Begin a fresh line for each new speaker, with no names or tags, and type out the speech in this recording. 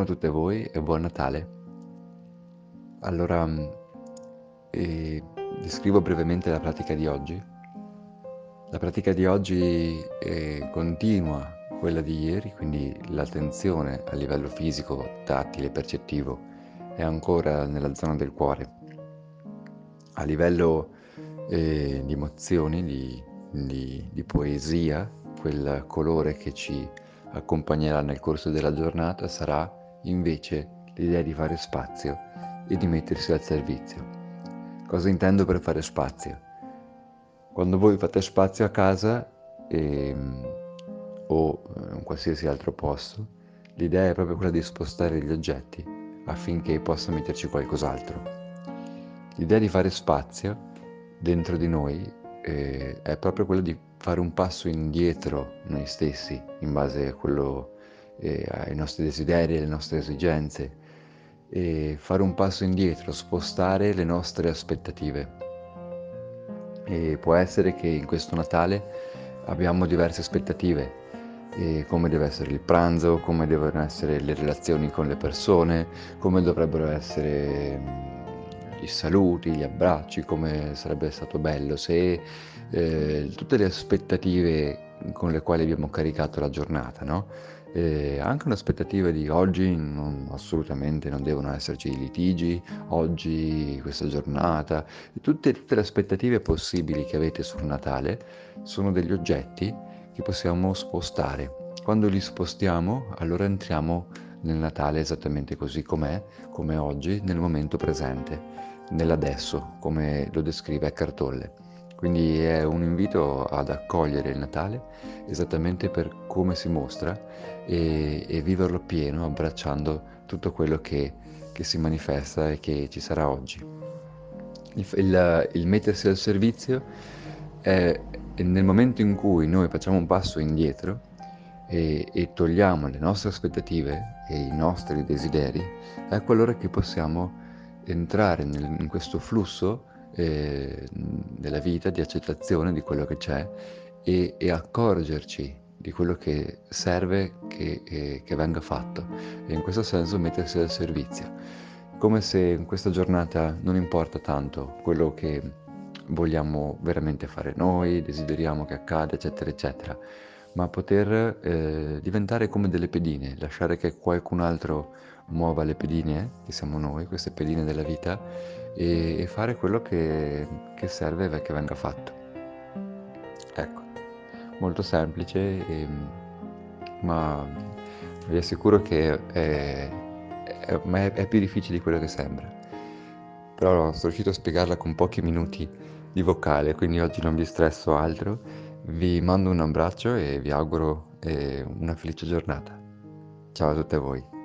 Buongiorno a tutte voi e buon Natale. Allora, eh, descrivo brevemente la pratica di oggi. La pratica di oggi eh, continua quella di ieri, quindi l'attenzione a livello fisico, tattile, percettivo è ancora nella zona del cuore. A livello eh, di emozioni, di, di, di poesia, quel colore che ci accompagnerà nel corso della giornata sarà invece l'idea di fare spazio e di mettersi al servizio. Cosa intendo per fare spazio? Quando voi fate spazio a casa ehm, o in qualsiasi altro posto, l'idea è proprio quella di spostare gli oggetti affinché possa metterci qualcos'altro. L'idea di fare spazio dentro di noi eh, è proprio quella di fare un passo indietro noi stessi in base a quello, eh, ai nostri desideri, alle nostre esigenze e fare un passo indietro, spostare le nostre aspettative. E può essere che in questo Natale abbiamo diverse aspettative, come deve essere il pranzo, come devono essere le relazioni con le persone, come dovrebbero essere i saluti, gli abbracci, come sarebbe stato bello se eh, tutte le aspettative con le quali abbiamo caricato la giornata, no? Eh, anche un'aspettativa di oggi non, assolutamente non devono esserci litigi, oggi, questa giornata, tutte, tutte le aspettative possibili che avete sul Natale sono degli oggetti che possiamo spostare. Quando li spostiamo, allora entriamo nel Natale esattamente così com'è, come oggi, nel momento presente nell'adesso, come lo descrive Eckhart Tolle. Quindi è un invito ad accogliere il Natale esattamente per come si mostra e, e viverlo pieno, abbracciando tutto quello che, che, si manifesta e che ci sarà oggi. Il, il, il mettersi al servizio è nel momento in cui noi facciamo un passo indietro e, e togliamo le nostre aspettative e i nostri desideri, è qualora che possiamo entrare nel, in questo flusso eh, della vita, di accettazione di quello che c'è e, e accorgerci di quello che serve che, eh, che, venga fatto e in questo senso mettersi al servizio. Come se in questa giornata non importa tanto quello che vogliamo veramente fare noi, desideriamo che accada, eccetera, eccetera, ma poter eh, diventare come delle pedine, lasciare che qualcun altro muova le pedine, che siamo noi, queste pedine della vita, e, e fare quello che, che serve che venga fatto. Ecco, molto semplice, e, ma vi assicuro che è, è, è, è più difficile di quello che sembra. Però sono riuscito a spiegarla con pochi minuti di vocale, quindi oggi non vi stresso altro. Vi mando un abbraccio e vi auguro eh, una felice giornata. Ciao a tutte voi.